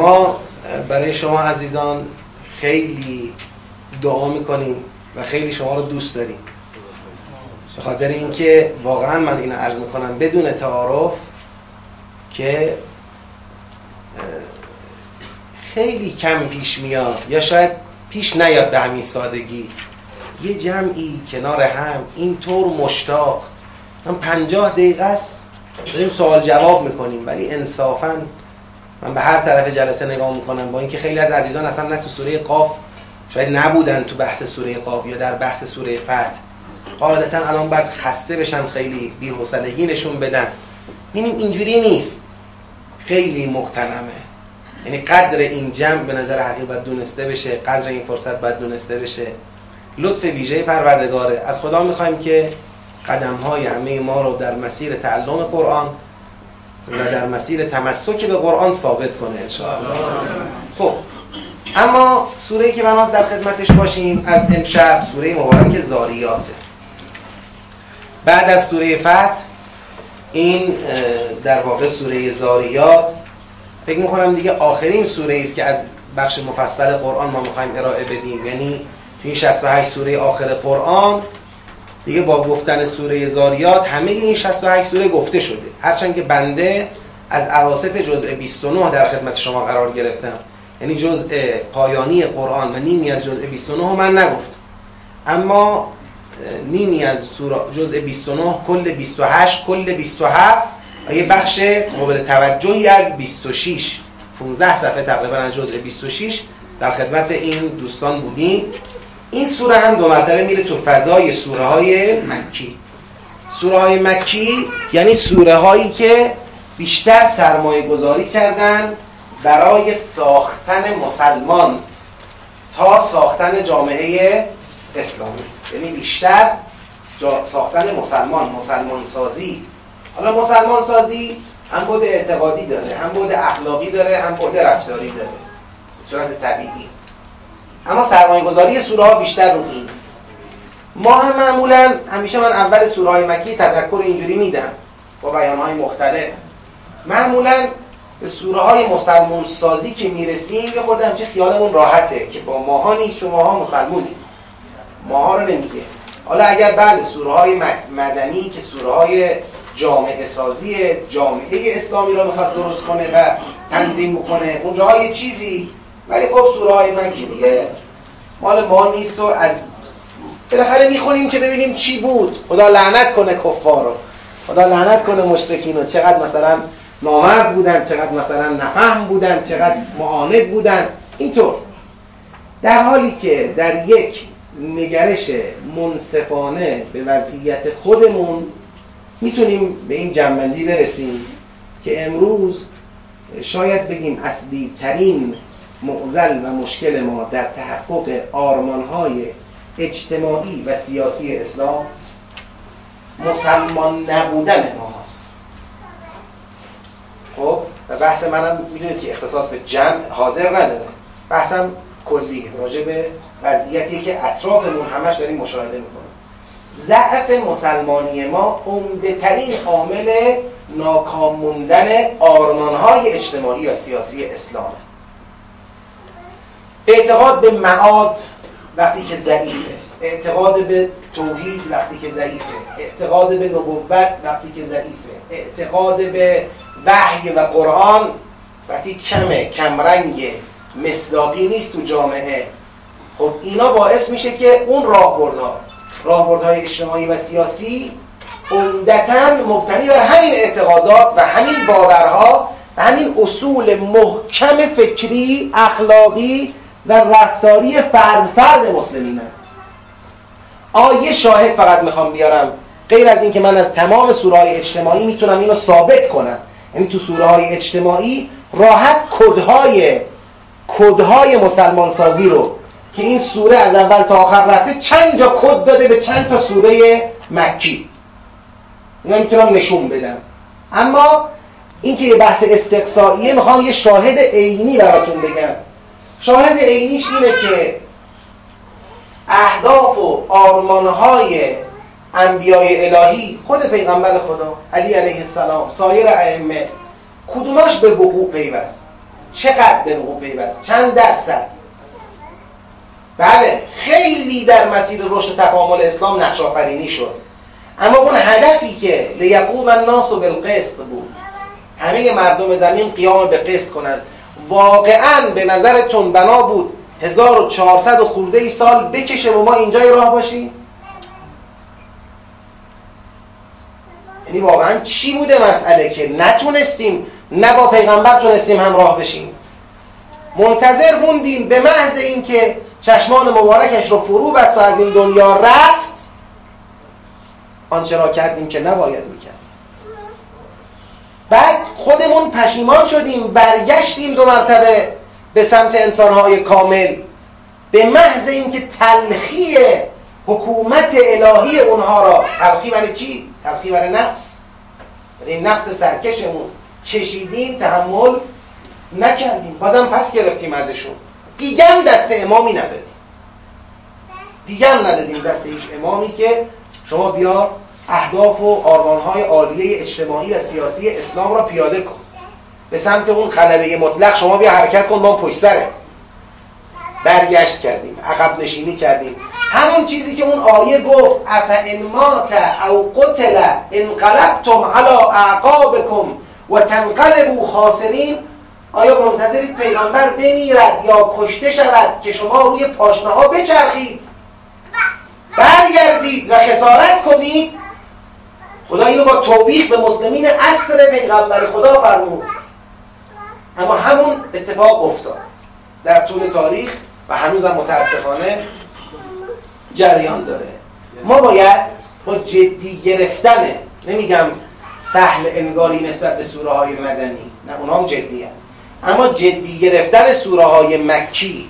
ما برای شما عزیزان خیلی دعا می‌کنیم و خیلی شما رو دوست داریم. به خاطر اینکه واقعا من این عرض می‌کنم بدون تعارف که خیلی کم پیش میاد یا شاید پیش نیاد به همین سادگی. یه جمعی کنار هم اینطور مشتاق. من پنجاه دقیقه است داریم سوال جواب می‌کنیم ولی انصافا من به هر طرف جلسه نگاه می‌کنم. با اینکه خیلی از عزیزان اصلا نه تو سوره قاف شاید نبودن تو بحث سوره قاف یا در بحث سوره فتح قاعدتا الان باید خسته بشن خیلی بی‌حوصلگی نشون بدن. ببینیم اینجوری نیست. خیلی مقتنمه. یعنی قدر این جمع به نظر حقیقت باید دونسته بشه. قدر این فرصت باید دونسته بشه. لطف ویژه پروردگاره. از خدا می‌خوایم که قدم های همه ما رو در مسیر تعلم قرآن و در مسیر تمسک به قرآن ثابت کنه انشاءالله. خب اما سوره که بناس در خدمتش باشیم از امشب سوره مبارک زاریاته بعد از سوره فتح این در واقع سوره زاریات فکر می‌کنم دیگه آخرین سوره است که از بخش مفصل قرآن ما می‌خوایم ارائه بدیم. یعنی تو این 68 سوره آخر قرآن دیگه با گفتن سوره زاریات همه این 68 سوره گفته شده. هرچند که بنده از اواسط جزء 29 در خدمت شما قرار گرفتم. یعنی جزء پایانی قرآن و نیمی از جزء 29 من نگفتم. اما نیمی از سوره جزء 29 کل 28 کل 27 و یه بخش قابل توجهی از 26 15 صفحه تقریبا از جزء 26 در خدمت این دوستان بودیم. این سوره هم دو مرتبه میره تو فضای سوره های مکی. سوره های مکی یعنی سوره هایی که بیشتر سرمایه گذاری کردن برای ساختن مسلمان تا ساختن جامعه اسلامی. یعنی بیشتر ساختن مسلمان مسلمان سازی حالا مسلمان سازی هم بود اعتقادی داره هم بود اخلاقی داره هم بود رفتاری داره. صورت طبیعی. اما سرمایه گذاری سوره ها بیشتر رو این ما هم معمولا همیشه من اول سوره های مکی تذکر اینجوری میدم با بیان های مختلف. معمولا به سوره های مسلمون سازی که می‌رسیم یه خورده همچه خیالمون راحته که با ماها نیست شما ها مسلمونیم. ماها رو نمیگه. حالا اگر بعد سوره های مدنی که سوره های جامعه سازی جامعه اسلامی رو می‌خواد درست کنه و تنظیم بکنه اونجا یه چیزی ولی خب سوره های مکی دیگه مال ما نیست و از بالاخره می‌خونیم که ببینیم چی بود. خدا لعنت کنه کفار رو خدا لعنت کنه مشرکین رو. چقدر مثلا نامرد بودن چقدر مثلا نفهم بودن چقدر معاند بودن. اینطور. در حالی که در یک نگرش منصفانه به وضعیت خودمون می‌تونیم به این جنبندی برسیم که امروز شاید بگیم اصلی ترین معزل و مشکل ما در تحقق آرمانهای اجتماعی و سیاسی اسلام مسلمان نبودن ماست. خب و بحث منم می‌دونید که اختصاص به جمع حاضر نداره. بحثم کلی راجع به وضعیتی که اطرافمون همش داریم مشاهده می‌کنیم. ضعف مسلمانی ما عمده ترین عامل ناکام موندن آرمانهای اجتماعی و سیاسی اسلامه. اعتقاد به معاد وقتی که ضعیفه. اعتقاد به توحید وقتی که ضعیفه. اعتقاد به نبوت وقتی که ضعیفه. اعتقاد به وحی و قرآن وقتی کمه کمرنگ مصداقی نیست تو جامعه. خب اینا باعث میشه که اون راهبردها راهبردهای اجتماعی و سیاسی عمدتا مبتنی بر همین اعتقادات و همین باورها و همین اصول محکم فکری اخلاقی و رفتاری فرد فرد مسلمین آیه شاهد فقط می‌خوام بیارم. غیر از اینکه من از تمام سوره های اجتماعی می‌تونم اینو ثابت کنم. یعنی تو سوره های اجتماعی راحت کدهای کدهای مسلمان سازی رو که این سوره از اول تا آخر رفته چند جا کد داده به چند تا سوره مکی. اینا می‌تونم نشون بدم. اما اینکه یه بحث استقصائیه می‌خوام یه شاهد عینی براتون بگم. شاهد عینیش اینه که اهداف و آرمانهای انبیای الهی خود پیغمبر خدا علی علیه السلام سایر ائمه کدومش به وقوع پیوست؟ چقدر به نقوع پیوست؟ چند درصد؟ بله خیلی در مسیر رشد تکامل اسلام نقش آفرینی شد. اما اون هدفی که لیقوم الناس بالقسط بود. همه مردم زمین قیام به قسط کنند. واقعا به نظرتون بنا بود 1400 و خورده ای سال بکشه و ما اینجای راه باشیم؟ یعنی واقعا چی بوده مسئله که نتونستیم نه با پیغمبر تونستیم همراه بشیم؟ منتظر موندیم به محض اینکه چشمان مبارکش رو فرو بست و از این دنیا رفت آنچه را کردیم که نباید می‌کرد. بعد خودمون پشیمان شدیم برگشتیم دو مرتبه به سمت انسانهای کامل. به محض اینکه تلخی حکومت الهی اونها را تلخی برای چی؟ تلخی برای نفس. برای نفس سرکشمون. چشیدیم تحمل نکردیم. بازم پس گرفتیم ازشون. دیگم دست امامی ندادیم. دیگم ندادیم دست هیچ امامی که شما بیا اهداف و آرمانهای عالیه اجتماعی و سیاسی اسلام را پیاده کن. به سمت اون خلبه مطلق شما بیا حرکت کن با پشت سرت. برگشت کردیم عقب نشینی کردیم. همون چیزی که اون آیه گفت اف ان مات او قتل انقلبتم على اعقابكم و خاسرین. آیا منتظرید پیغمبر بمیرد یا کشته شود که شما روی پاشنه ها بچرخید؟ برگردید و خسارت کنید. خدا اینو با توبیخ به مسلمین اصر پیغمبر خدا فرمود. اما همون اتفاق افتاد. در طول تاریخ و هنوزم متاسفانه جریان داره. ما باید با جدی گرفتن نمیگم سهل انگاری نسبت به سوره های مدنی نه اونا هم جدی اما جدی گرفتن سوره های مکی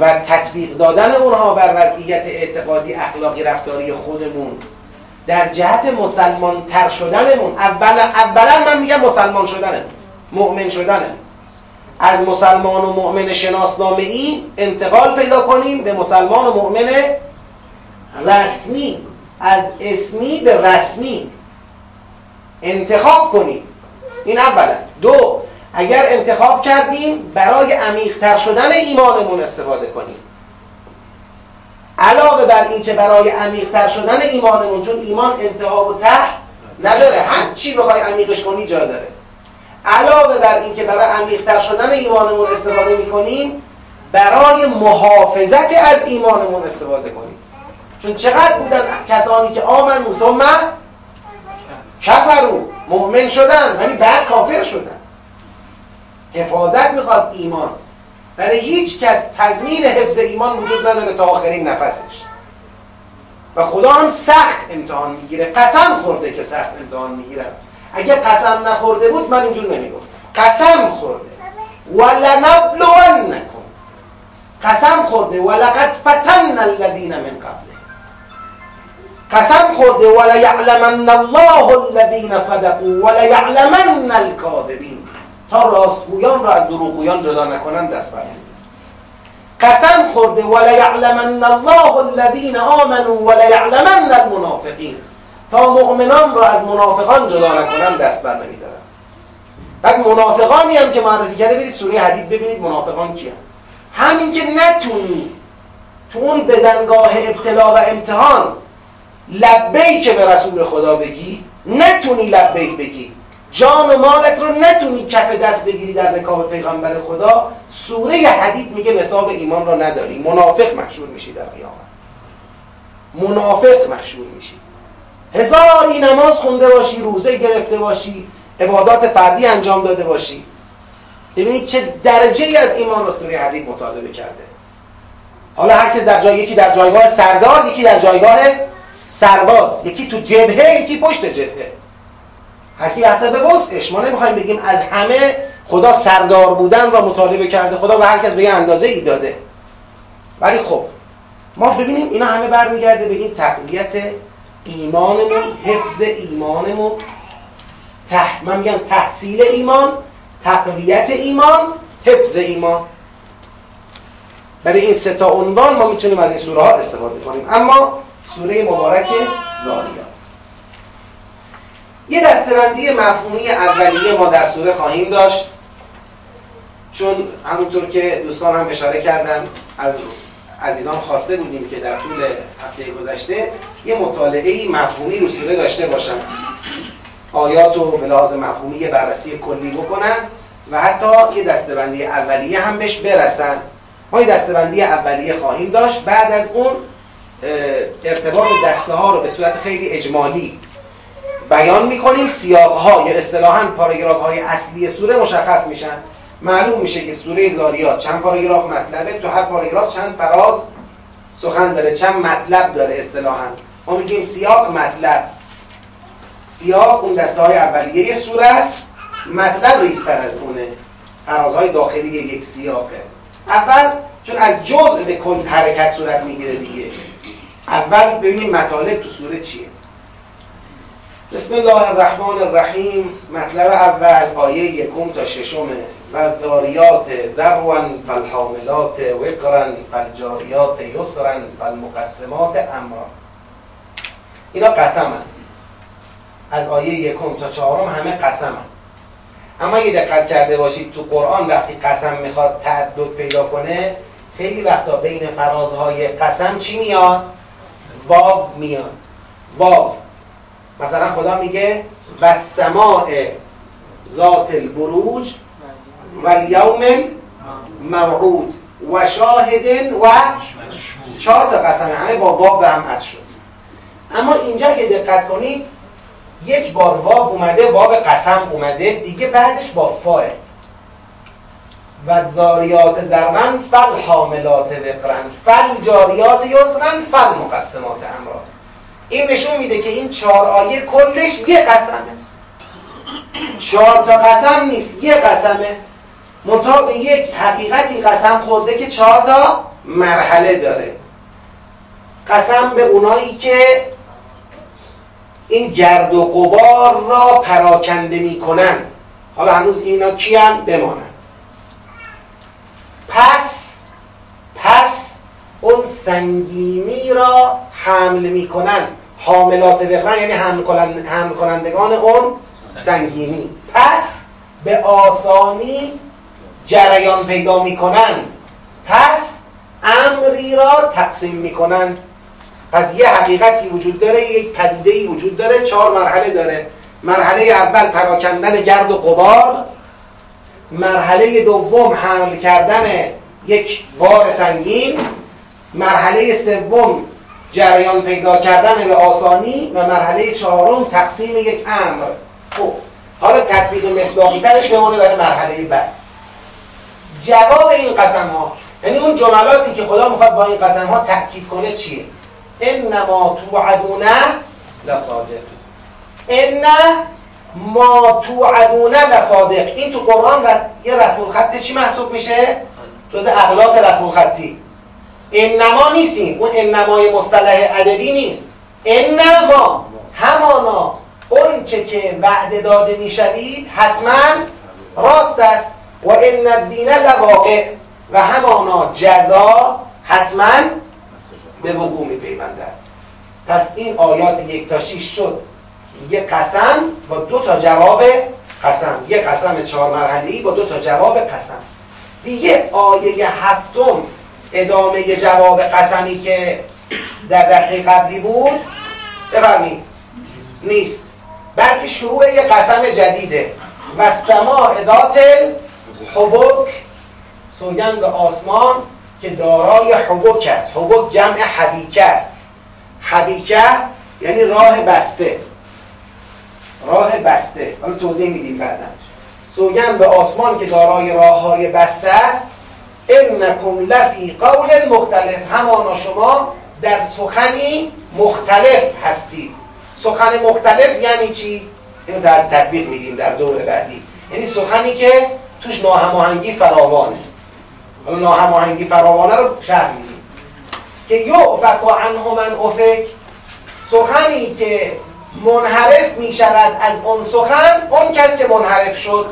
و تطبیق دادن اونها بر وضعیت اعتقادی اخلاقی رفتاری خودمون در جهت مسلمان تر شدنمون. اولا اولا من میگم مسلمان شدنمون مؤمن شدنمون از مسلمان و مؤمن شناسنامه ای انتقال پیدا کنیم به مسلمان و مؤمن رسمی. از اسمی به رسمی انتخاب کنیم. این اولا دو اگر انتخاب کردیم برای عمیقتر شدن ایمانمون استفاده کنیم. علاوه بر این که برای عمیقتر شدن ایمانمون چون ایمان انتها و ته نداره. هر چی بخوای عمیقش کنی جا داره. علاوه بر این که برای عمیقتر شدن ایمانمون استفاده می‌کنیم برای محافظت از ایمانمون استفاده کنیم. چون چقدر بودن کسانی که آمن ثم کفرو مؤمن شدن ولی بعد کافر شدن. حفاظت می‌خواد ایمان. برای هیچ کس تضمین حفظ ایمان وجود نداره تا آخرین نفسش. و خدا هم سخت امتحان می‌گیره. قسم خورده که سخت امتحان می‌گیرم. اگه قسم نخورده بود من اینجور نمی‌گفتم. قسم خورده. ولنبلونکم. قسم خورده. ولقد فتن الذین من قبل قسم خورده. وليعلمن الله الذين صدقوا. وليعلمن الكاذبين تا راستگویان را از دروغگویان جدا نکنن دست برمیدن قسم خورده وليعلمن الله الذين آمنوا وليعلمن المنافقين. تا مؤمنان را از منافقان جدا نکنن دست بر نمیدارن بعد منافقانی هم که معرفی کرده برید سوره حدید ببینید منافقان کی هم. همین که نتونی تو اون بزنگاه ابتلا و امتحان لبیک به رسول خدا بگی نتونی لبیک بگی. جان و مالت رو نتونی کف دست بگیری در رکاب پیغمبر خدا سوره حدید میگه نصاب ایمان رو نداری. منافق محشور میشی در قیامت. منافق محشور میشی. هزاری نماز خونده باشی روزه گرفته باشی عبادات فردی انجام داده باشی. ببینید چه درجه ای از ایمان رو سوره حدید مطالبه کرده. حالا هر کس در جای یکی در جایگاه سردار یکی در جایگاه سرباز. یکی تو جبهه یکی پشت جبهه. هر کی حسب وسعش ما نمی‌خوایم بگیم از همه خدا سردار بودن و مطالبه کرده. خدا به هر کس به یه اندازه ای داده. ولی خب ما ببینیم اینا همه برمیگرده به این تقویت ایمانمون حفظ ایمانمون. تح... من میگم تحصیل ایمان تقویت ایمان حفظ ایمان. برای این سه تا عنوان ما می‌تونیم از این سوره ها استفاده کنیم. اما سوره مبارک زاریات یه دستبندی مفهومی اولیه ما در سوره خواهیم داشت. چون همونطور که دوستان هم اشاره کردن از عزیزان خواسته بودیم که در طول هفته گذشته یه مطالعه مفهومی رو سوره داشته باشن. آیات رو به لحاظ مفهومی بررسی کلی بکنن و حتی یه دستبندی اولیه هم بهش برسن. ما یه دستبندی اولیه خواهیم داشت. بعد از اون ارتباط دسته ها رو به صورت خیلی اجمالی بیان می‌کنیم سیاق یا اصطلاحا پاراگراف های اصلی سوره مشخص میشن. معلوم میشه که سوره زاریات چند پاراگراف مطلبه تو هر پاراگراف چند فراز سخن داره چند مطلب داره اصطلاحا. ما میگیم سیاق مطلب. سیاق اون دسته های اولیه سوره است مطلب ریستر از اونه. فرازهای داخلی یک سیاقه. اول چون از جزء به کل حرکت صورت می‌گیره دیگه. اول ببینیم مطالب تو سوره چیه. بسم الله الرحمن الرحیم. مطلب اول آیه یکم تا ششمه و داریات ذرون فالحاملات وقرن فالجاریات یسرن فالمقسمات امرا. اینا قسمن. از آیه یکم تا چهارم همه قسمن. اما یه دقت کرده باشید تو قرآن وقتی قسم می‌خواد تعدد پیدا کنه خیلی وقتا بین فرازهای قسم چی میاد؟ واو میاد. واو. مثلا خدا میگه و سماع ذات البروج و الیوم موعود و شاهد و چهار تا قسمه همه با واو به هم عطف شد. اما اینجا که دقت کنید یک بار واو اومده واو قسم اومده دیگه بعدش با فاه و زاریات زرمن فل حاملات وقرن فل جاریات یسرن فل مقسمات امرا این نشون میده که این چهار آیه کلش یه قسمه. چهار تا قسم نیست یه قسمه. منتها به یک حقیقتی قسم خورده که چهار تا مرحله داره. قسم به اونایی که این گرد و قبار را پراکنده می‌کنن. حالا هنوز اینا کیان؟ بمانند. پس پس اون سنگینی را حمل می‌کنن. حاملات بخرن یعنی حمل کنندگان اون سنگینی. پس به آسانی جریان پیدا می‌کنن. پس امری را تقسیم می‌کنن. پس یه حقیقتی وجود داره یک پدیده وجود داره چهار مرحله داره. مرحله اول پراکندن گرد و قبار مرحله دوم حمل کردن یک بار سنگین. مرحله سوم جریان پیدا کردن به آسانی و مرحله چهارم تقسیم یک امر. خب حالا تطبیق مصداقی ترش بمونه برای مرحله بعد. جواب این قسم ها یعنی اون جملاتی که خدا می‌خواد با این قسم ها تأکید کنه چیه؟ انما توعدونه لصادق. ان ما توعدون لصادق. این تو قرآن یه رسم الخطی چی محسوب میشه؟ جز اغلاط رسم الخطی. انما نیستیم. اون انمای مصطلح ادبی نیست. انما همانا. اون چه که وعده داده می‌شوید حتما راست است. و ان الدین لواقع. و همانا جزا حتما به وقوع میپیوندد. پس این آیات یک تا شیش شد. یه قسم با دو تا جواب قسم. یه قسم چهار مرحله با دو تا جواب قسم. دیگه آیه هفتم ادامه جواب قسمی که در دسته قبلی بود بفرمید نیست. بلکه شروع یه قسم جدیده. و سما ادات حبک سوگند آسمان که دارای حبک است. حبک جمع حبیکه است. حبیکه یعنی راه بسته. راه بسته. حالا توضیح میدیم بعدا. سوگند به آسمان که دارای راه های بسته است انکم لفی قول مختلف. همانا شما در سخنی مختلف هستید. سخن مختلف یعنی چی؟ اینو در تطبیق میدیم در دور بعدی. یعنی سخنی که توش ناهماهنگی فراوانه. حالا ناهماهنگی فراوانه رو شرح میدیم. که یعفق عنه من افک. سخنی که منحرف می شود از اون سخن اون کس که منحرف شد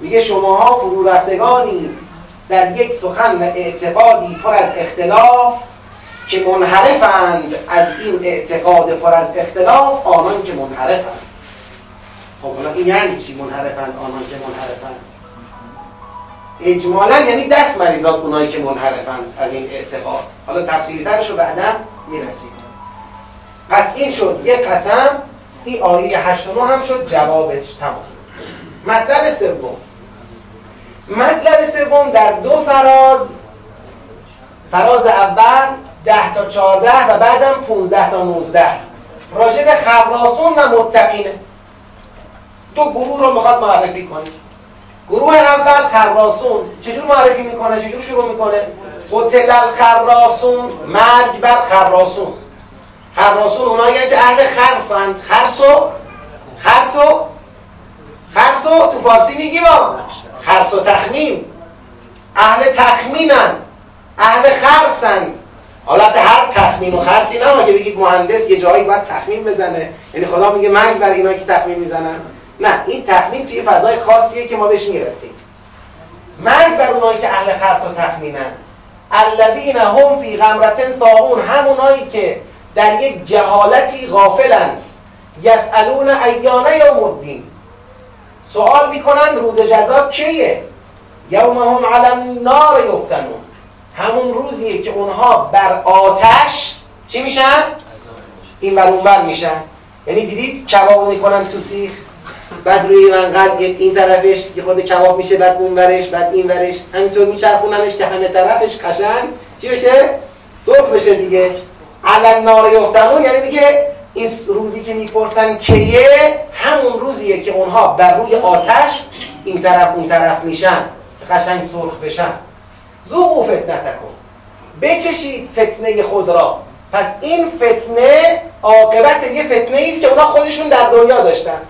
میگه شماها فرو رفتگانی در یک سخن و اعتقادی پر از اختلاف که منحرفند از این اعتقاد پر از اختلاف آنان که منحرفند. خب حالا این یعنی چی منحرفند آنان که منحرفند؟ اجمالا یعنی دست مریضات اونایی که منحرفند از این اعتقاد. حالا تفصیلی ترش رو بعدا می‌رسیم. پس این شد یک قسم این آیه 8 و 9 هم شد جوابش تمام. مطلب سوم. مطلب سوم در دو فراز فراز اول 10 تا 14 و بعدم 15 تا 19 راجع به خراسون و متقینه دو گروه رو می‌خواد معرفی کنه. گروه اول خراسون چجور معرفی می‌کنه؟ چجور شروع می‌کنه؟ قتل الخراسون مرگ بر خراسون. خراسون اونایی که اهل خرسند خرسو خرسو خرسو تو فارسی میگیم خرس و تخمین اهل تخمینن. اهل خرسند. حالت هر تخمین و خرسی نه که بگید مهندس یه جایی باید تخمین بزنه. یعنی خدا میگه مرگ بر اینا که تخمین می‌زنن. نه این تخمین توی فضای خاصیه که ما بهش می‌رسیم. مرگ بر اونایی که اهل خرس و تخمینن. الذین هم فی غمرتن ساغون. همونایی که در یک جهالتی غافلند. یسالون ایانه یوم الدین. سوال می‌کنند روز جزا کیه؟ یوم هم علی النار یفتنون. همون روزیه که اونها بر آتش چی میشن؟ این بر اون بر میشن. یعنی دیدید کباب می‌کنن تو سیخ؟ بعد روی منقل این طرفش یه خورده کباب میشه بعد اون ورش بعد این ورش. همینطور میچرخوننش که همه طرفش قشنگ چی بشه؟ سرخ بشه دیگه. علن نار یفتنون یعنی میگه این روزی که می‌پرسن کیه همون روزیه که اونها بر روی آتش این طرف اون طرف میشن. قشنگ سرخ بشن. زوقو فتنه تکن بچشید فتنه خود را. پس این فتنه عاقبت یه فتنه است که اونا خودشون در دنیا داشتن.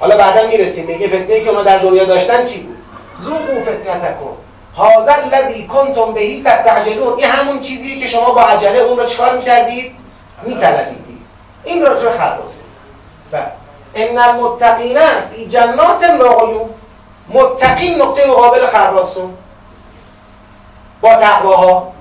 حالا بعدا می‌رسیم. یه فتنه که اونا در دنیا داشتن چی بود؟ زوقو فتنه تکن هازا الذی کنتم بهی تستعجلون. این همون چیزیه که شما با عجله اون رو چکار می‌کردید؟ میطلبیدید این راجع خلاصه و ان المتقین فی جنات و متقین نقطه مقابل خراسون با تقواها.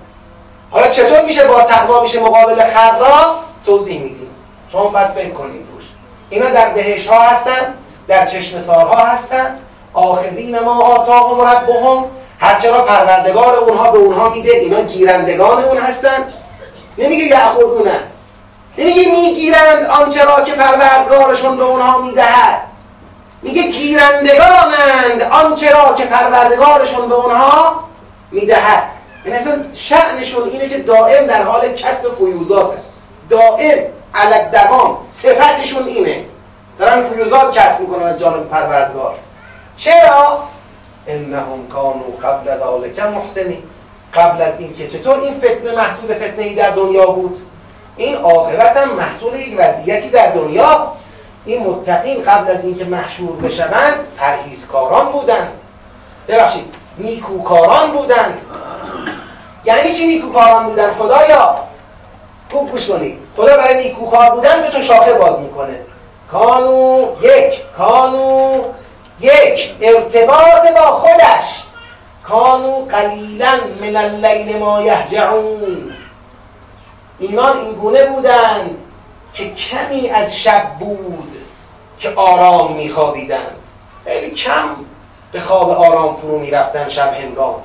حالا چطور میشه با تقوا میشه مقابل خراس توضیح میدیم. شما باید فکر کنید روش. اینا در بهش ها هستن در چشم سارها هستن. آخرین ما آتاهم ربهم. هرچرا پروردگار اونها به اونها میده اینا گیرندگان اون هستن. نمیگه یعخذونه نمیگه می‌گیرند آنچه را که پروردگارشون به اونها می‌دهد. میگه گیرندگانند آنچه را که پروردگارشون به اونها می‌دهد. یعنی اصلا شعنشون اینه که دائم در حال کسب فیوزات. دائم علک دوام صفتشون اینه. دارن فیوزات کسب می‌کنن از جانب پروردگار. چرا؟ انهم کانوا قبل ذلك محسنین. قبل از اینکه چطور این فتنه محصول فتنه ای در دنیا بود؟ این عاقبت هم محصول یک وضعیتی در دنیاست. این متقین قبل از اینکه محشور بشوند پرهیزکاران بودند. ببخشید نیکوکاران بودند. یعنی چی نیکوکاران بودن خدایا خوب گوش کنید. خدا برای نیکوکار بودن به تو شاخه باز می‌کنه. کانو یک کانو یک ارتباط با خودش. کانو قلیلا من اللیل ما یهجعون. ایمان این گونه بودند که کمی از شب بود که آرام میخوابیدند. خیلی کم به خواب آرام فرو می‌رفتن شب هنگام.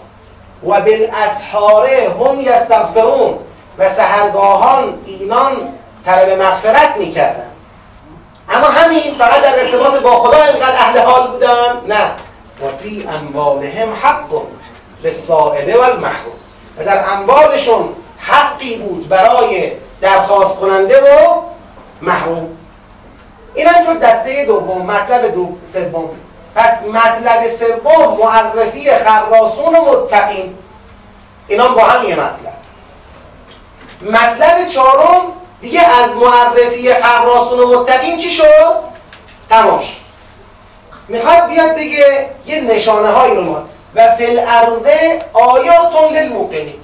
و بالاسحاره هم یستغفرون و سهرگاهان اینان طلب مغفرت می‌کردن اما همین فقط در ارتباط با خدا اینقدر اهل حال بودن؟ نه. و فی اموالهم حق للسائل والمحروم و در اموالشون حقی بود برای درخواست کننده و محروم. این هم شد دسته دوم مطلب دو سوم. پس مطلب سوم معرفی خراسون و متقین. اینا با هم یه مطلب. مطلب چهارم دیگه از معرفی خراسون و متقین چی شد؟ تماش. می‌خواد بیاد بگه یه نشانه هایی رو ما و فی الارض آیاتون للموقنین.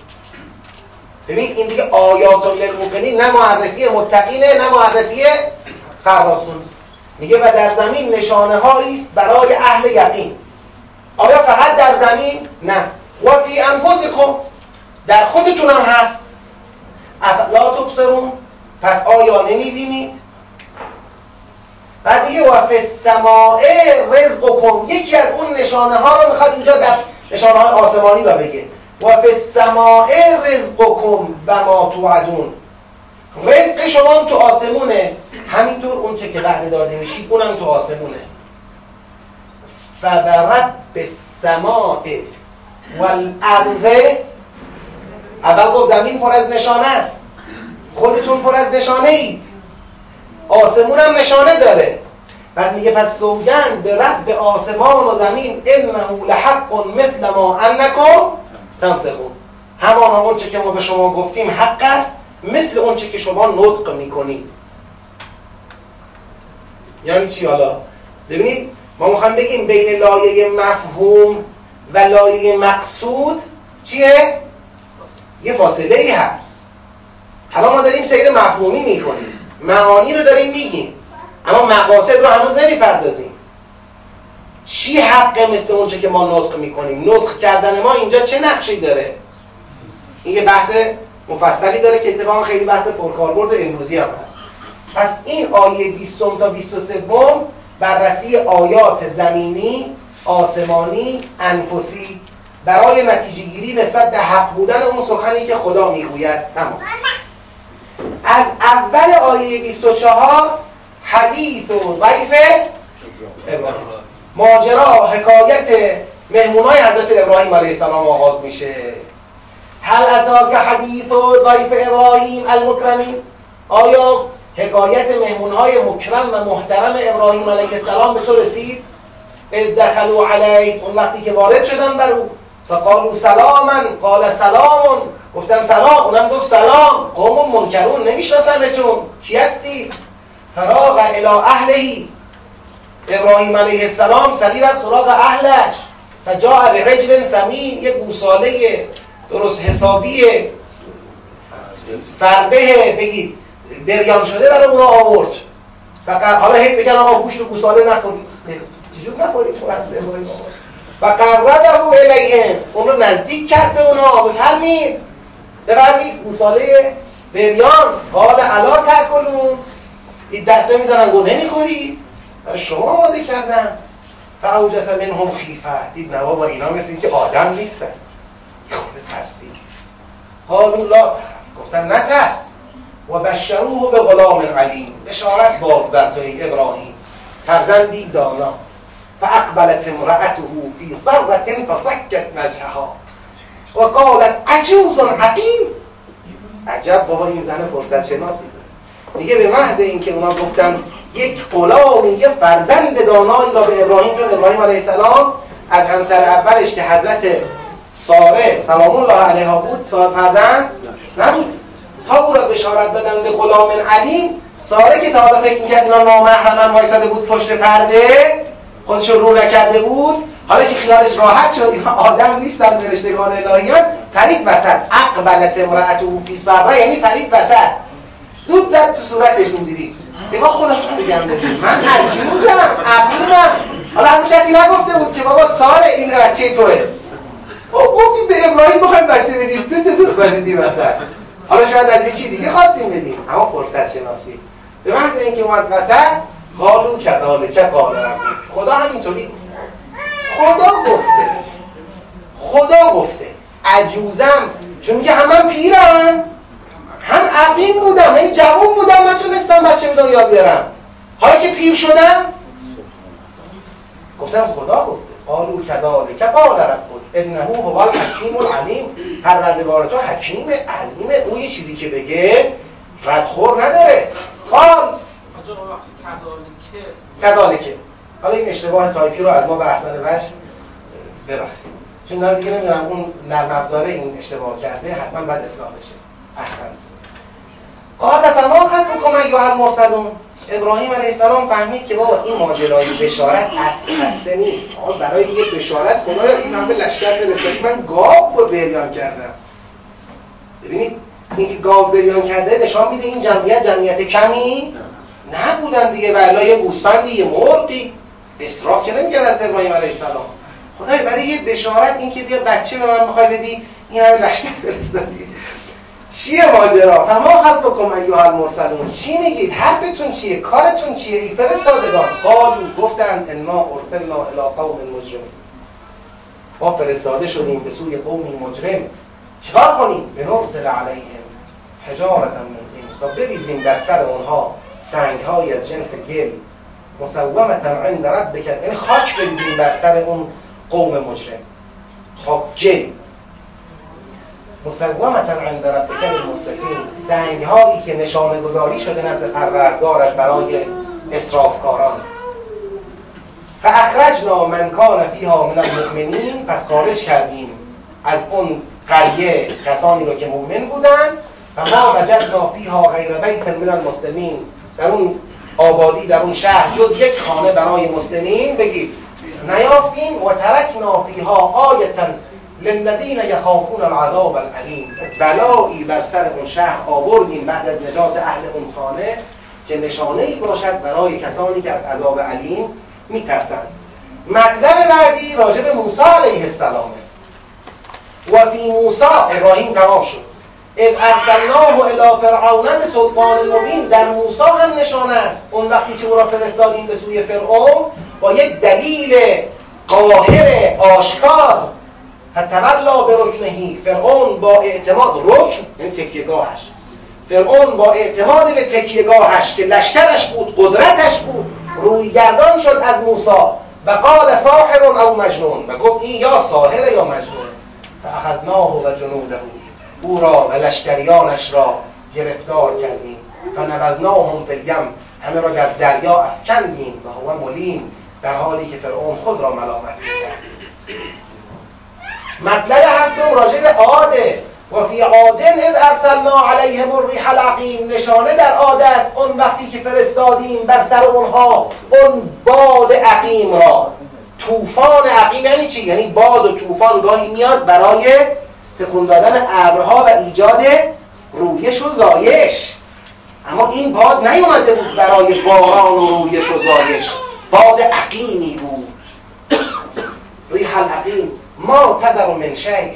ببین این دیگه آیاتون للموقنین نه معرفی متقینه نه معرفی خراسون میگه و در زمین نشانه است برای اهل یقین. آیا فقط در زمین؟ نه. و فی انفسکم. در خودتون هم هست افلا تبصرون. پس آیا نمی‌بینید؟ بعد دیگه و سماع رزقکم. یکی از اون نشانه ها رو می‌خواد اینجا در نشانه های آسمانی را بگه. و فی السماء رزقکم و ما توعدون رزق شما تو آسمونه. همینطور اون چه که وعده داده میشید اونم تو آسمونه. فبرب السماء والارض اول گفت زمین پر از نشانه است. خودتون پر از نشانه اید آسمون هم نشانه داره. بعد میگه پس سوگند به رب آسمان و زمین انه لحق مثل ما انکم تنطقون همان اونچه که ما به شما گفتیم حق است مثل اونچه که شما نطق می‌کنید. یعنی چی حالا؟ ببینید ما می‌خوایم بگیم بین لایه مفهوم و لایه مقصود چیه؟ یه فاصله ای هست. حالا ما داریم سیر مفهومی می‌کنیم. معانی رو داریم میگیم. اما مقاصد رو هنوز نمی‌پردازیم. چی حقه مثل اونچه که ما نطق می‌کنیم؟ نطق کردن ما اینجا چه نقشی داره؟ این یه بحث مفصلی داره که اتفاقا خیلی بحث پرکاربرد امروزی هم هست. پس این آیه 20 تا 23 بررسی آیات زمینی آسمانی انفسی برای نتیجه گیری نسبت به حق بودن اون سخنی که خدا می‌گوید. تمام. از اول آیه 24 حدیث و ضیف ابراهیم. ماجرا حکایت مهمونای حضرت ابراهیم علیه السلام آغاز میشه. هل اتاک حدیث و ضیف ابراهیم المکرمین؟ آیا حکایت مهمونهای مکرم و محترم ابراهیم علیه السلام به تو رسید؟ دخلوا علیه اون وقتی که وارد شدن بر او. فقالوا سلاما قال سلام گفتن سلام اونم گفت سلام. قوم منکرون نمیشناسمتون. کی هستی؟ فراغ الى اهلهی ابراهیم علیه السلام سری رفت سراغ اهلش. فجاء به رجل سمین یه گوساله درست حسابی فربه بگید بریان شده برای اونا آورد. فقط حالا هی بگن آقا گوشت گوساله نخورید. چجور نخورید؟ و قربه الیهم. اون رو نزدیک کرد به اونها بفرمید بفرمید گوساله بریان. قال علا تاکلون این دست نمی‌زنن گو نمی‌خورید. برای شما آماده کردن. فاوجس منهم خیفه. دید نوا با اینا مثل که آدم نیستن. خود ترسید. قالوا لا. گفتن نترس و بشروه به غلام علیم. بشارت باد بر ابراهیم. فرزندی دانا. فاقبلت امرأته فی صرت فسکت وجهها. و قالت عجوز حقیم. عجب بابا این زن فرصت شناسی میگه به محض اینکه اونا گفتن یک غلامی یه فرزند دانایی را به ابراهیم چون ابراهیم علیه السلام از همسر اولش که حضرت ساره سلام الله علیها بود فرزند نبود. تا او را بشارت دادن به غلام علیم ساره که تا حالا فکر می‌کرد اینا نامحرمن وایساده بود پشت پرده خودش رو نکرده بود. حالا که خیالش راحت شد اینا آدم نیستن فرشتگان الهیان. پرید وسط. اقبلت امرأته فی سره یعنی پرید وسط. زود زد تو صورتش اینجوری بگا خدا بگم من عجوزم عقیمم حالا همون کسی نگفته بود که بابا سال این بچه توه. خب گفتیم به ابراهیم بخوایم بچه بدیم. تو تو تو وسط حالا شاید از یکی دیگه خواستیم بدیم. اما فرصت شناسی. به محض اینکه اومد وسط قالو کذالک قال خدا همینطوری خدا گفته. خدا گفته. عجوزم. چون میگه هم من پیرم هم عقیم بودم یعنی جوون بودم نتونستم بچه به دنیا بیارم. حالا که پیر شدم گفتم خدا گفته قالوا کذلک قال ربک انه هو الحکیم العلیم. پروردگار تو حکیم علیم او یه چیزی که بگه ردخور نداره. قال. کذلک حالا این اشتباه تایپی رو از ما به احسن وجه ببخشید. چون دیگه نمی‌دونم اون نرم افزاره این اشتباه کرده حتما باید اصلاح بشه. احسن قال فما خطبكم ایها المرسلون ابراهیم علیه السلام فهمید که بابا این ماجرای بشارت از خسته نیست. آن برای یه بشارت خدا این همه لشکر فرستادی. من گاو رو بریان کردم. ببینید اینکه گاو بریان کرده نشان میده این جمعیت جمعیت کمی نبودن دیگه. ولی یه گوسفندی یه مرغی. اسراف که نمی‌کرد از ابراهیم علیه السلام. خدای برای یه بشارت اینکه بیا بچه به من می‌خوای بدی این همه لشکر فرستادی. چیه ماجرا؟ فما خط بکن ایوها المرسلون. چی میگید؟ حرفتون چیه؟ کارتون چیه؟ ای فرستادگان. قالو گفتند انا ارسلنا الی قوم مجرم ما فرستاده شدیم به سوی قومی مجرم. چیکار کنیم؟ به نرسل علیهم حجارتا من تا بریزیم در سر اونها سنگ های از جنس گل مسومتا عند ربک. یعنی خاک بریزیم بر سر اون قوم مجرم. خاک گل. مسومتا عند ربک المسرفین سنگ هایی که نشانه گذاری شده نزد پروردگارش برای اسرافکاران. فاخرجنا من کان فیها من المؤمنین. پس خارج کردیم از اون قریه کسانی رو که مؤمن بودن. و ما وجدنا فیها غیر بیت من المسلمین. در اون آبادی در اون شهر جز یک خانه برای مسلمین. بگید نیافتیم و ترکنا فیها آیتا للذین یخافون العذاب العلیم بلایی بر سر اون شهر آوردیم بعد از نجات اهل اون خانه که نشانه ای باشد برای کسانی که از عذاب علیم میترسند. مطلب بعدی راجب موسی علیه السلامه. و فی موسی ابراهیم تمام شد. اذ ارسلناه الى فرعون به سلطان مبین. در موسی هم نشانه است. اون وقتی که او را فرستادیم به سوی فرعون با یک دلیل قاهر آشکار فتولا به رکنهی فرعون با اعتماد رکن یعنی تکیهگاهش. فرعون با اعتماد به تکیهگاهش که لشکرش بود قدرتش بود روی گردان شد از موسی. و قال ساحر او مجنون. و گفت این یا ساحر یا مجنون. فاخذناه و جنوده. او را و لشکریانش را گرفتار کردیم. و نبذناهم فی الیم همه را در دریا افکندیم. و هو ملیم در حالی که فرعون خود را ملامت می‌کرد. مطلب هفتم راجع به عاده و فی عادن اذ ارسلنا علیهم الریح العقیم. نشانه در عاده است اون وقتی که فرستادیم بر سر اونها. اون باد عقیم را. طوفان عقیم یعنی چی؟ یعنی باد و طوفان گاهی میاد برای تکون دادن ابرها و ایجاد رویش و زایش. اما این باد نیومده بود برای باران و رویش و زایش. باد عقیمی بود. ریح العقیم. ما تدر من شیء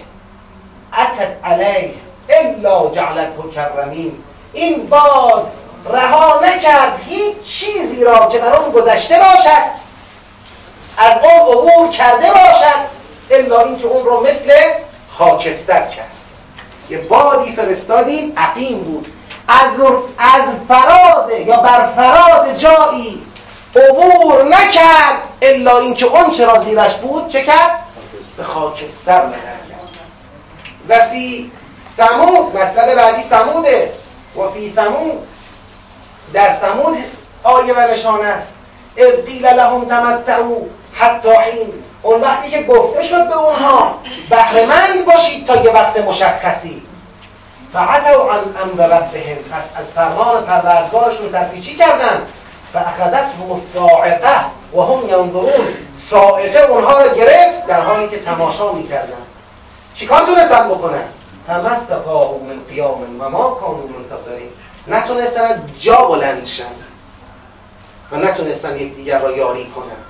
اتت علیه الا جعلته کرمین این باد رها نکرد هیچ چیزی را که بر آن گذشته باشد از آن عبور کرده باشد الا اینکه اون رو مثل خاکستر کرد. یه بادی فرستادیم عقیم بود. از, از فراز یا بر فراز جایی عبور نکرد الا اینکه اون چرا زیرش بود چه کرد؟ به خاکستر نهر و فی ثمود مطلب بعدی سموده و فی ثمود در سمود آیه و نشانه است. اذ قیل لهم تمتعوا حتی حین. اون وقتی که گفته شد به اونها بهرهمند باشید تا یه وقت مشخصی. فعتوا عن امر ربهم. پس از فرمان پروردگارشون سرپیچی کردن. و اخذتهم الصاعقه و هم ینظرون صاعقه اونها رو گرفت در حالی که تماشا می‌کردن. چیکار تونستن بکنن؟ فمستقاهو من قیام و ما کانو منتصرین. نتونستن جا بلند شن و نتونستن یکدیگر را یاری کنن.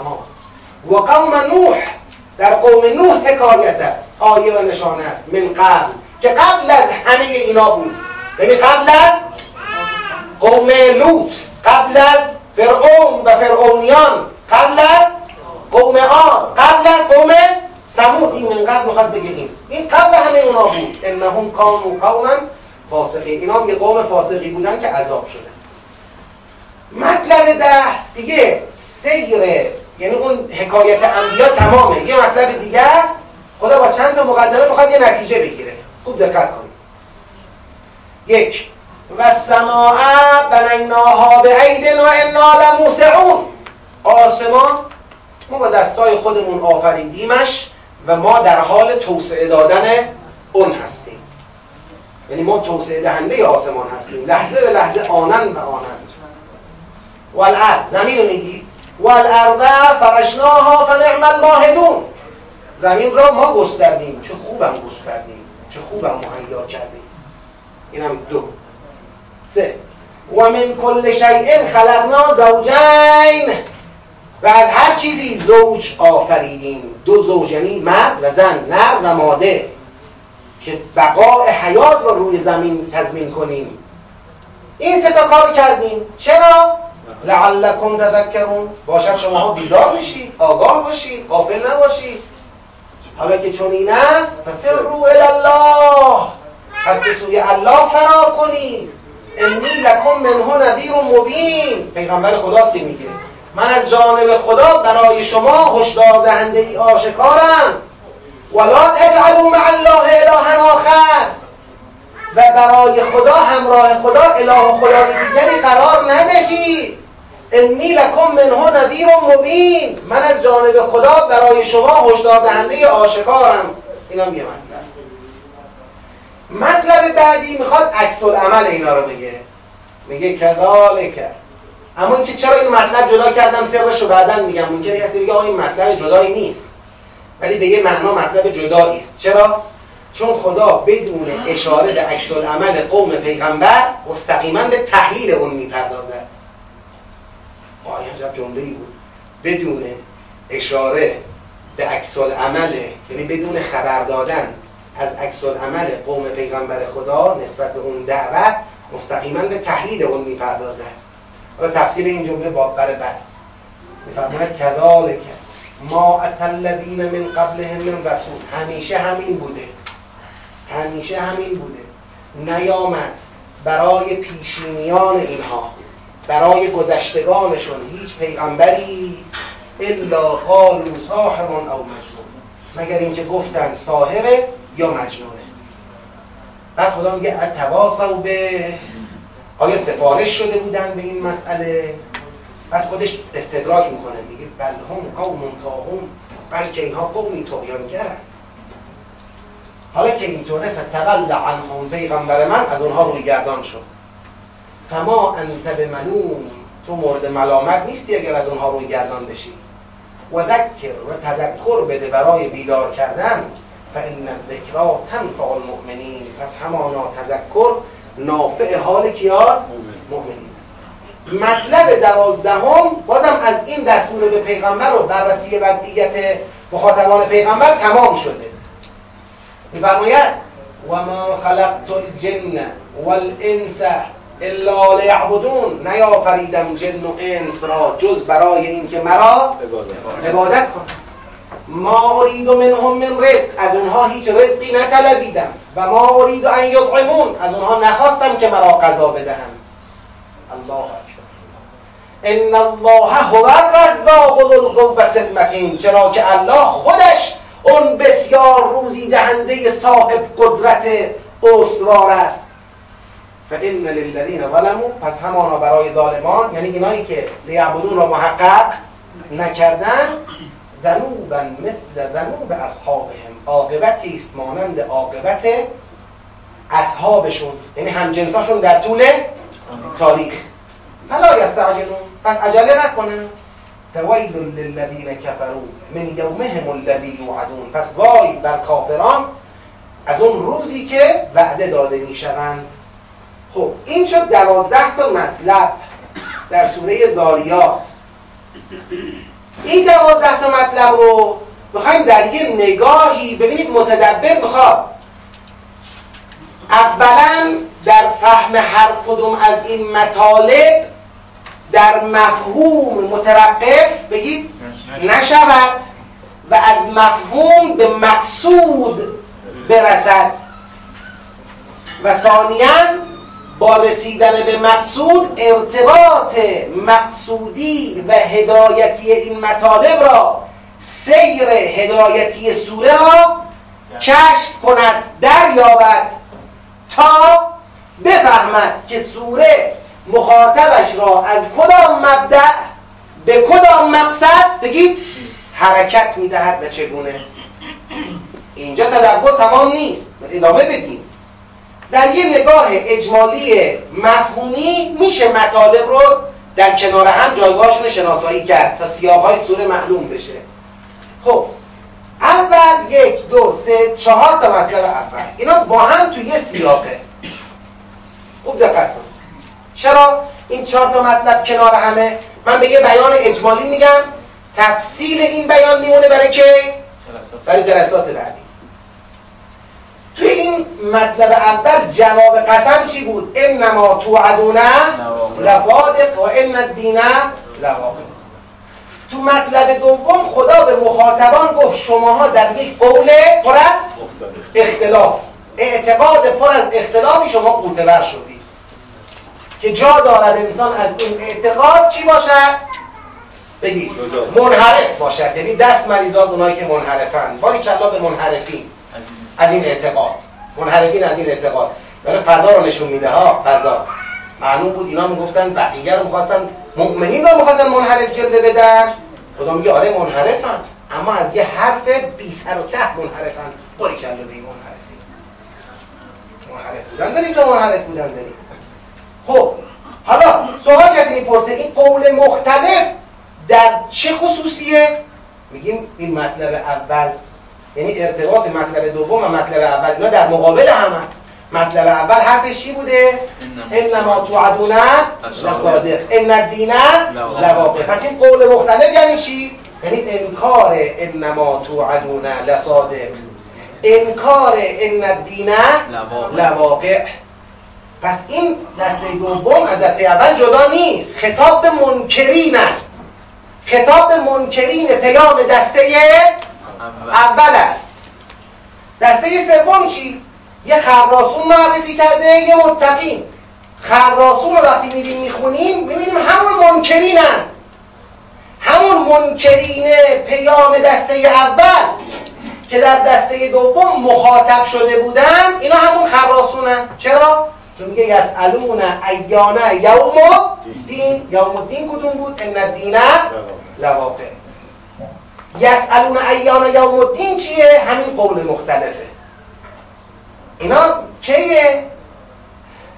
اما و قوم نوح در قوم نوح حکایت است آیه و نشانه است. من قبل که قبل از همه اینا بود. یعنی قبل از قوم لوط. قبل از فرعون و فرعونیان قبل از قوم عاد قبل از قوم سمود این من قبل می‌خواد بگه این. این قبل همه اونا بود. انهم کانوا قوما فاسقین. اینا یه قوم فاسقی بودن که عذاب شدن. مطلب ده دیگه سیر یعنی اون حکایت انبیا تمامه. یه مطلب دیگه است. خدا با چند تا مقدمه می‌خواد یه نتیجه بگیره. خوب دقت کنید. یک و سماع بنیناها به عید و انا لموسعون. آسمان ما با دستای خودمون آفریدیمش و ما در حال توسعه دادن اون هستیم. یعنی ما توسعه دهنده آسمان هستیم. لحظه به لحظه آنن و آنند. والعرض زمین رو میگی؟ والارض فرشناها فنعم الماهدون. زمین را ما گستردیم. چه خوبم گستردیم. چه خوبم مهیا کردیم. اینم دو. سه. و من کل شیء خلقنا زوجین. و از هر چیزی زوج آفریدیم. دو زوج یعنی مرد و زن نر و ماده. که بقاء حیات رو روی زمین تضمین کنیم. این سه تا کار کردیم. چرا؟ لعلکم تذکرون. باشد شما ها بیدار میشید آگاه باشید غافل نباشید. حالا که چون این است ففروا الله. پس به سوی الله فرار کنید. انی لکم منه نذیر مبین. پیغمبر خداست که میگه. من از جانب خدا برای شما هشدار دهنده ای آشکارم. ولا تجعلوا مع الله اله آخر. و برای خدا همراه خدا اله خدای دیگری قرار ندهید. انی لکم منه نذیر مبین. من از جانب خدا برای شما هشدار دهنده آشکارم. اینا میگه مطلب مطلب بعدی می‌خواد عکس العمل اینا رو بگه. میگه کذالک. اما اینکه چرا این مطلب جدا کردم سرش رو بعدا میگم. ممکنه کسی بگه آقا این مطلب جدایی نیست. ولی به یه معنا مطلب جدایی است. چرا؟ چون خدا بدون اشاره به عکس العمل قوم پیغمبر مستقیما به تحلیل اون می‌پردازه. آه عجب جمله ای بود. بدون اشاره به عکس العمل یعنی بدون خبر دادن از عکس العمل قوم پیغمبر خدا نسبت به اون دعوت مستقیما به تحلیل اون می‌پردازه حالا تفسیر این جمله با بعد میفرماید کذالک ما اتلذین من قبلهم من رسول. همیشه همین بوده. همیشه همین بوده. نیامد برای پیشینیان اینها برای گذشتگانشون هیچ پیغمبری الا قالوا ساحر او مجنون. مگر اینکه گفتن ساحره یا مجنونه. بعد خدا میگه اتواصوا به آیا سفارش شده بودن به این مسئله؟ بعد خودش استدراک می‌کنه. میگه بل هم قوم تاهم بلکه اینها قومی تقیانگرن حالا که اینطوره فتول عنهم پیغمبر من از اونها روی گردان شد. فما انت به ملوم تو مورد ملامت نیستی اگر از اونها روی گردان بشی. و ذکر و تذکر بده برای بیدار کردن. فان الذکرا تنفع المؤمنین. پس همانا تذکر نافع حال کیاز مؤمنین مطلب دوازدهم بازم از این دستور به پیغمبر و بررسی وضعیت مخاطبان پیغمبر تمام شده. میفرماید و ما خلقت الجن والانس الا لیعبدون. نیافریدم جن و انس را جز برای اینکه مرا عبادت کنند. ما ارید منهم من رزق. از اونها هیچ رزقی نطلبیدم. و ما ارید ان یطعمون از اونها نخواستم که مرا غذا بدهم الله اکبر. ان الله هو الرزاق ذو القوة المتین. چرا که الله خودش اون بسیار روزی دهنده صاحب قدرت استوار است. فان للذین ظلموا. پس همانا برای ظالمان. یعنی اینایی که لیعبدون را محقق نکردن ذنوبا مثل ذنوب اصحابهم. عاقبتی است مانند عاقبت اصحابشون. یعنی همجنساشون در طول تاریخ. فلا یستعجلون. پس عجله نکنن تویل للذین کفروا. من یومهم الذی یوعدون. پس وای بر کافران از اون روزی که وعده داده می‌شوند. خب این شد دوازده تا مطلب در سوره زاریات. این دوازده تا مطلب رو می‌خوایم در یه نگاهی ببینید متدبر می‌خواد. اولا در فهم هر کدوم از این مطالب در مفهوم متوقف بگید نشود. و از مفهوم به مقصود برسد. و ثانیا با رسیدن به مقصود ارتباط مقصودی و هدایتی این مطالب را سیر هدایتی سوره را کشف کند دریابد تا بفهمد که سوره مخاطبش را از کدام مبدع به کدام مقصد بگید حرکت می‌دهد و چگونه؟ اینجا تدبر تمام نیست ادامه بدیم. در یه نگاه اجمالی مفهومی میشه مطالب رو در کنار هم جایگاهشون شناسایی کرد تا سیاقهای سوره معلوم بشه. خب اول یک دو سه چهار تا مطلب اول. اینا با هم توی یه سیاقه. خوب دقت کن چرا؟ این چهار تا مطلب کنار همه. من به یه بیان اجمالی میگم. تفصیل این بیان میمونه برای که برای جلسات بعدی. مطلب اول جواب قسم چی بود؟ انما توعدون لصادق و ان الدین لواقع. تو مطلب دوم خدا به مخاطبان گفت شماها در یک قول پر از اختلاف. اعتقاد پر از اختلافی شما قوتور شدید. که جا دارد انسان از این اعتقاد چی باشد؟ بگید منحرف باشد. یعنی دست مریضات اونایی که منحرفن. باری کلا به منحرفین. از این اعتقاد. منحرفین از این اعتقاد. داره فضا رو نشون میده ها فضا. معلوم بود اینا می‌گفتن بقیه رو می‌خواستن مؤمنین رو می‌خواستن منحرف جلوه بدن. خدا میگه آره منحرفن اما از یه حرف بی سر و ته منحرفن. باری کلا به این منحرفین منحرف بودن داریم تا منحرف بودن داریم. خب حالا سوال کسی می‌پرسه این قول مختلف در چه خصوصیه؟ میگیم این مطلب اول یعنی ارتباط مطلب دوم و مطلب اول اینا در مقابل همه مطلب اول حرفش چی بوده؟ انما توعدون لصادق. ان الدین لواقع. پس این قول مختلف یعنی چی؟ یعنی انکار انما توعدون لصادق. انکار ان الدین لواقع. پس این دسته دوم از دسته اول جدا نیست. خطاب به منکرین است. خطاب به منکرین پیام دسته اول. است. دسته سوم چی؟ یه خراسون معرفی کرده یه متقین. خراسون رو وقتی میریم می‌خونیم می‌بینیم همون منکرینن. همون منکرین پیام دسته اول که در دسته دوم مخاطب شده بودن اینا همون خراسونن. چرا؟ چون میگه یسالون ایانه یوم دین یوم الدین کدوم بود؟ ان الدین لواقع. یسالون ایانه یوم الدین چیه؟ همین قول مختلفه. اینا کیه؟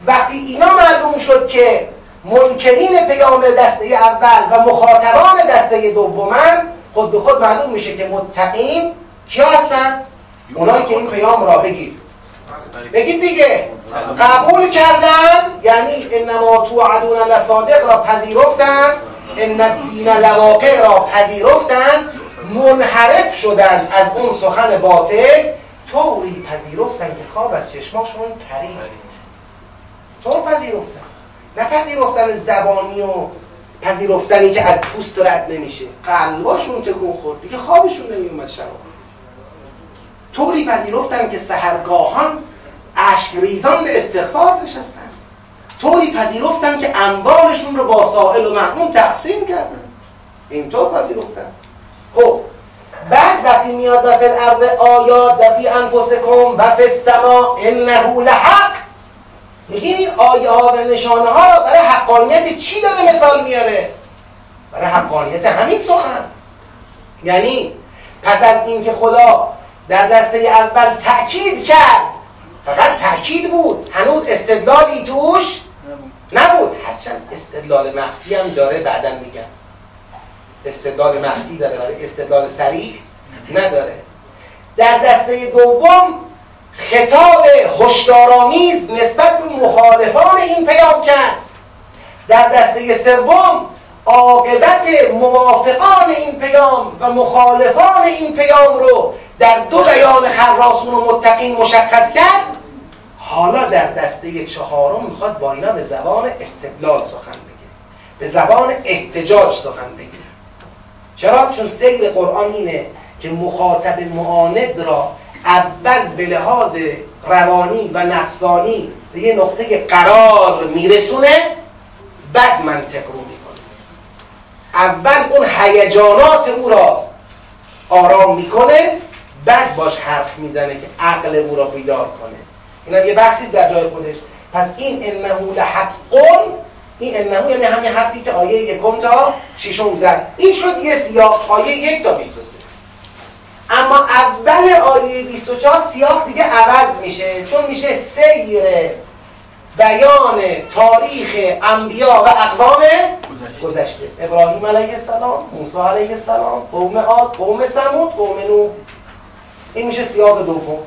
وقتی اینا معلوم شد که منکرین پیام دسته اول و مخاطبان دسته دومن خود به خود معلوم میشه که متقین کیا هستن؟ اونایی که این پیام را بگید بگید دیگه. قبول کردن یعنی انما توعدون لصادق را پذیرفتن ان الدین لواقع را پذیرفتن منحرف شدن از اون سخن باطل طوری پذیرفتن که خواب از چشماشون پرید. طور پذیرفتن. نه پذیرفتن زبانی و پذیرفتنی که از پوست رد نمیشه. قلباشون تکون خورد. دیگه خوابشون نمیومد شب. طوری پذیرفتن که سهرگاهان اشک ریزان به استغفار نشستن. طوری پذیرفتن که اموالشون رو با سائل و محروم تقسیم کردن. اینطور پذیرفتن. خب بعد وقتی میاد و فی الارض آیات و فی انفسکم و فی السما انه لحق میگین این آیه ها و نشانه ها رو برای حقانیت چی داره مثال میاره؟ برای حقانیت همین سخن. یعنی پس از اینکه خدا در دسته اول تأکید کرد فقط تأکید بود هنوز استدلالی توش نبود. هرچند استدلال مخفی هم داره بعدا میگم. استدلال مخفی داره ولی استدلال سریع نداره. در دسته دوم خطاب هشدارآمیز نسبت به مخالفان این پیام کرد. در دسته سوم عاقبت موافقان این پیام و مخالفان این پیام رو در دو بیان خراسون و متقین مشخص کرد. حالا در دسته چهارم می‌خواد با اینا به زبان استدلال سخن بگه به زبان احتجاج سخن بگه. چرا؟ چون سیر قرآن اینه که مخاطب معاند را اول به لحاظ روانی و نفسانی به یه نقطه قرار میرسونه بعد منطق رو می‌کنه اول اون هیجانات او را آرام می‌کنه بعد باش حرف می‌زنه که عقل او را بیدار کنه. این یه بحثی در جای خودش. پس این انه لحقون این انه یعنی همین حرفی که آیه یکم تا ششم زد. این شد یه سیاق آیه یک تا 23 اما اول آیه 24 سیاق دیگه عوض میشه چون میشه سیر بیان تاریخ انبیا و اقوام گذشته. ابراهیم علیه السلام موسی علیه السلام قوم عاد قوم سمود قوم نوح. این میشه سیاق دوم.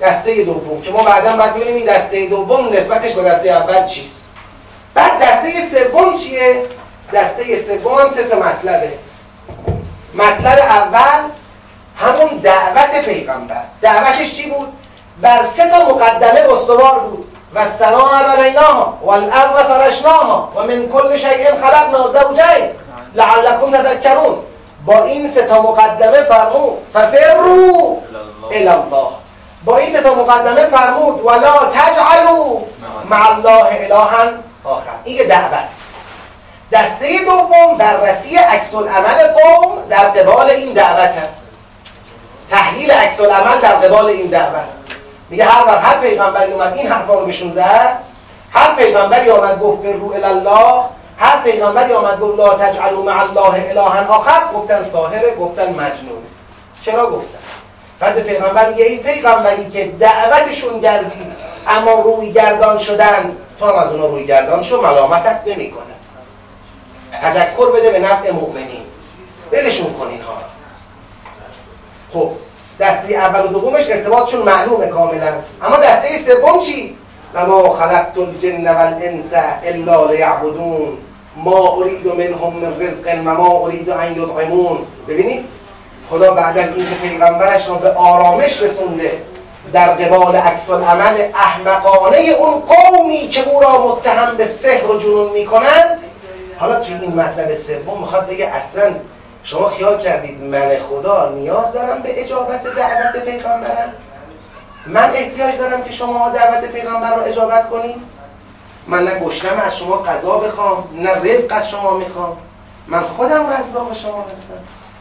دسته دوم که ما بعدا باید ببینیم این دسته دوم نسبتش با دسته اول چیست. بعد دسته سوم چیه؟ دسته سوم هم سه تا مطلبه. مطلب اول همون دعوت پیغمبر. دعوتش چی بود؟ بر سه تا مقدمه استوار بود. و السماء بنیناها والارض فرشناها و من کل شیء خلقنا زوجین لعلکم تذکرون. با این سه تا مقدمه فرمود ففروا الی الله. با این سه تا مقدمه فرمود ولا تجعلوا مع الله الها آخر. این دعوت. دسته دوم بررسی عکس عمل قوم در قبال این دعوت است. تحلیل عکس عمل در قبال این دعوت. میگه هر وقت هر پیغمبری اومد این حرفا رو بهشون زد هر پیغمبری آمد گفت به رو الله هر پیغمبری آمد گفت لا تجعلوا مع الله الها آخر گفتن ساحره گفتن مجنونه چرا گفتن؟ بعد پیغمبر میگه این پیغمبری که دعوتشون گردید اما روی گردان شدن تا از اونا روی گردان شو ملامتت نمی‌کنه. تذکر بده به نفع مؤمنین. بلشون کن اینها خب دسته اول و دومش ارتباطشون معلومه کاملا. اما دسته سوم چی؟ و ما خلقت الجن والانس الا لیعبدون. ما ارید منهم من رزق و ما ارید ان یطعمون. ببینید خدا بعد از اینکه پیغمبرش را به آرامش رسونده در قبال عکس عمل احمقانه اون قومی که او را متهم به سحر و جنون می‌کنند. حالا توی این مطلب سوم می‌خواد بگه اصلا شما خیال کردید من خدا نیاز دارم به اجابت دعوت پیغمبرم؟ من احتیاج دارم که شما دعوت پیغمبر رو اجابت کنید من نه گشتم از شما قضا بخوام نه رزق از شما می‌خوام. من خودم رزاق شما هستم.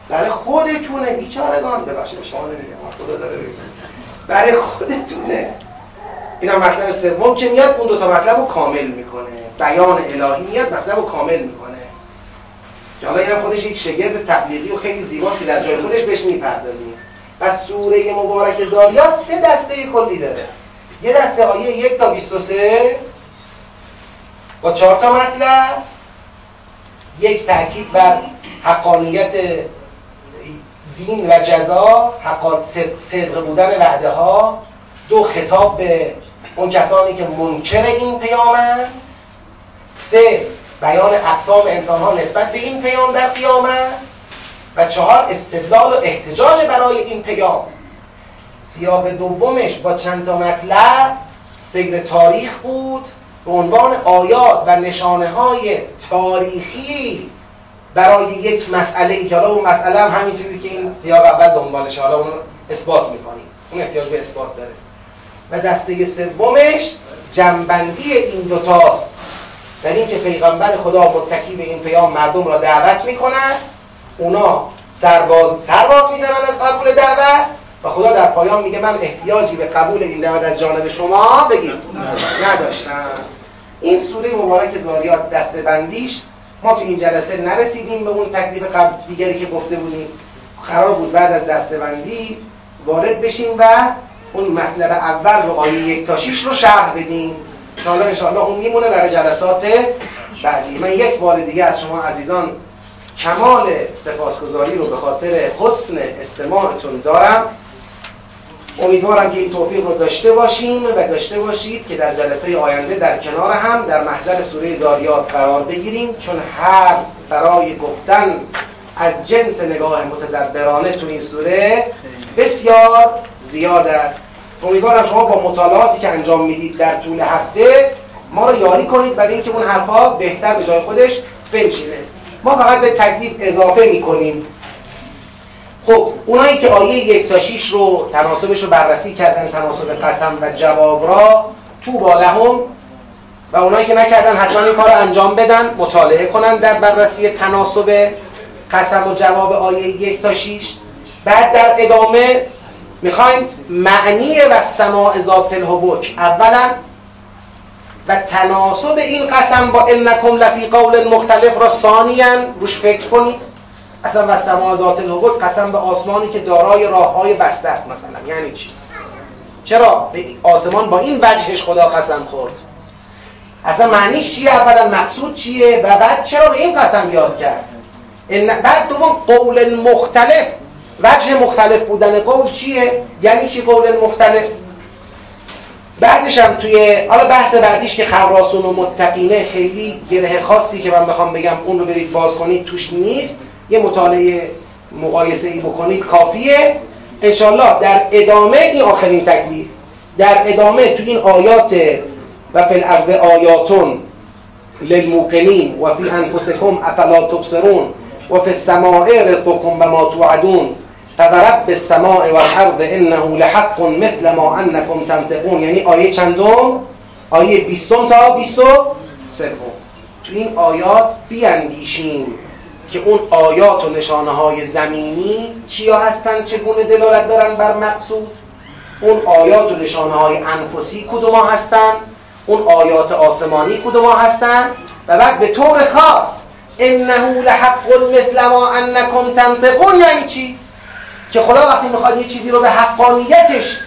برای خودتونه بیچارگان. ببخشید شما نمیگم. خدا داره برای خودتونه. اینا مطلب سوم که میاد اون دو تا مطلب رو کامل می‌کنه. بیان الهی میاد مطلب رو کامل می‌کنه. که حالا اینم خودش یک شگرد تبلیغی و خیلی زیباست که در جای خودش بهش می‌پردازیم. پس سوره مبارک زاریات سه دسته کلی داره. یه دسته آیه یک تا 23 با چهار تا مطلب. یک تاکید بر حقانیت دین و جزا حقان صدق بودن وعده ها دو خطاب به اون کسانی که منکر این پیامند سه بیان اقسام انسان ها نسبت به این پیام در قیامت و چهار استدلال و احتجاج برای این پیام. سیاق دومش با چند تا مطلب سیر تاریخ بود به عنوان آیات و نشانه های تاریخی برای یک مسئله ای که حالا اون مسئله هم همین چیزی که این سیاق اول دنبالش حالا اون اثبات می‌کنیم. اون احتیاج به اثبات داره. و دسته سومش جنبندی این دوتاست در اینکه پیغمبر خدا متکی به این پیام مردم را دعوت می‌کنند اونا سرباز سرباز می‌زنن از قبول دعوت و خدا در پایان میگه من احتیاجی به قبول این دعوت از جانب شما بگیر. نداشتم. این سوره مبارک زاریات دسته بندیش ما تو این جلسه نرسیدیم به اون تکلیف قبل دیگری که گفته بودیم. قرار بود بعد از دسته بندی وارد بشیم و اون مطلب اول رو آیه یک تا شیش رو شرح بدیم. که حالا انشاءالله اون میمونه برای جلسات بعدی. من یک بار دیگه از شما عزیزان کمال سپاسگزاری رو به خاطر حسن استماعتون دارم. امیدوارم که این توفیق رو داشته باشیم و داشته باشید که در جلسه آینده در کنار هم در محضر سوره زاریات قرار بگیریم چون هر برای گفتن از جنس نگاه متدبرانه تو این سوره بسیار زیاد است. امیدوارم شما با مطالعاتی که انجام می‌دید در طول هفته ما رو یاری کنید برای اینکه اون حرفا بهتر به جای خودش بنشینه. ما فقط به تکلیف اضافه می‌کنیم. خب اونایی که آیه یک تا شیش رو تناسبش رو بررسی کردن تناسب قسم و جواب را تو با لهم و اونایی که نکردن حتما این کار انجام بدن مطالعه کنن در بررسی تناسب قسم و جواب آیه یک تا شیش. بعد در ادامه می‌خوایم معنی و سماع ذات الحبک اولا و تناسب این قسم با انکم لفی قول مختلف را ثانیا روش فکر کنید. اصلا و سماع ذات الحبک قسم به آسمانی که دارای راه های بسته است مثلا. یعنی چی؟ چرا؟ به آسمان با این وجهش خدا قسم خورد. اصلا معنیش چیه؟ اولا مقصود چیه؟ و بعد چرا به این قسم یاد کرد؟ بعد دوم قول مختلف. وجه مختلف بودن قول چیه؟ یعنی چی قول مختلف؟ بعدش هم توی حالا بحث بعدیش که خراسون و متقینه خیلی گره خاصی که من بخوام بگم اون رو برید باز کنید توش نیست. یه مطالعه مقایسه ای بکنید کافیه. انشالله در ادامه این آخرین تکلیف در ادامه تو این آیات و فی الارض آیاتون للموقنین و فی انفسکم افلا تبصرون و فی السماء رزقکم و توعدون. فورب السماء والارض انه لحق مثل ما انکم تنطقون. یعنی آیه چندم؟ آیه 20 تا 23 تو این آیات بیاندیشیم. که اون آیات و نشانه های زمینی چیا هستن چگونه دلالت دارن بر مقصود؟ اون آیات و نشانه های انفسی کدوم هستن؟ اون آیات آسمانی کدوم هستن؟ و بعد به طور خاص انه لحق مثل ما انکم تنطقون یعنی چی؟ که خدا وقتی می‌خواد یه چیزی رو به حقانیتش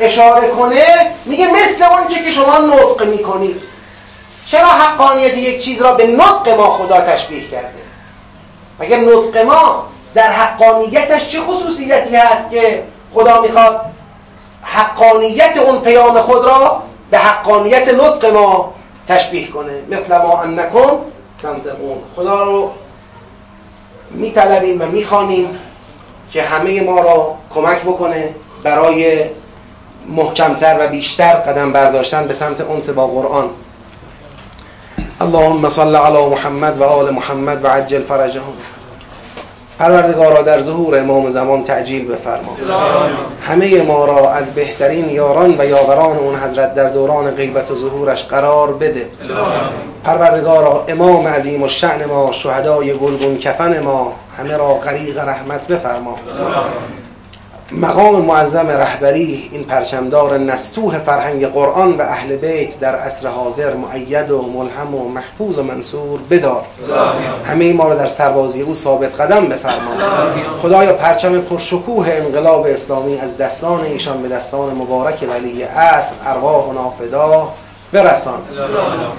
اشاره کنه میگه مثل اون که شما نطق می‌کنید. چرا حقانیت یک چیز را به نطق ما خدا تشبیه کرده؟ مگر نطق ما در حقانیتش چه خصوصیتی هست که خدا می‌خواد حقانیت اون پیام خود را به حقانیت نطق ما تشبیه کنه؟ مثل ما انکم تنطقون. خدا رو میطلبیم و می‌خوانیم که همه ما را کمک بکنه برای محکمتر و بیشتر قدم برداشتن به سمت انس با قرآن. اللهم صل علی محمد و آل محمد و عجل فرجهم. پروردگارا در ظهور امام زمان تعجیل بفرما. همه ما را از بهترین یاران و یاوران اون حضرت در دوران غیبت و ظهورش قرار بده. پروردگارا امام عظیم و شعن ما شهدای گلگون کفن ما همه را غریق رحمت بفرما. مقام معظم رهبری این پرچمدار نستوه فرهنگ قرآن و اهل بیت در عصر حاضر معید و ملهم و محفوظ و منصور بدار. همه ما را در سربازی او ثابت قدم بفرما خدایا پرچم پرشکوه انقلاب اسلامی از دستان ایشان به دستان مبارک ولی عصر ارواح و نافدا برسان.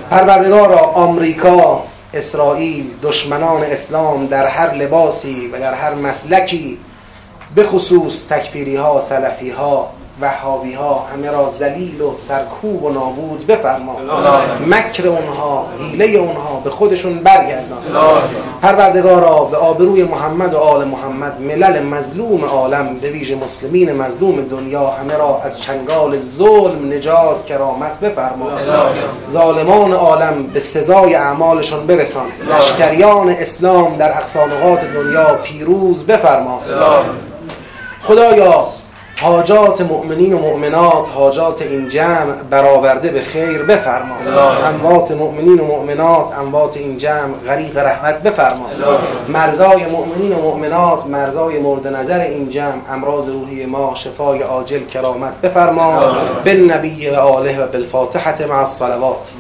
پروردگارا آمریکا اسرائیل دشمنان اسلام در هر لباسی و در هر مسلکی به خصوص تکفیری ها سلفی ها وحابی ها همه را زلیل و سرکوب و نابود بفرما. مکر اونها حیله اونها به خودشون برگردان. پروردگارا به آبروی محمد و آل محمد ملل مظلوم عالم به ویژه مسلمین مظلوم دنیا همه را از چنگال ظلم نجات کرامت بفرما. ظالمان عالم به سزای اعمالشون برسان. لشکریان اسلام در اقصانقات دنیا پیروز بفرما. خدایا حاجات مؤمنین و مؤمنات حاجات این جمع برآورده به خیر بفرما اموات مؤمنین و مؤمنات اموات این جمع غریق رحمت بفرما مرزای مؤمنین و مؤمنات مرزای مورد نظر این جمع امراض روحی ما شفای عاجل کرامت بفرما بالنبی و آله و بالفاتحه مع الصلوات.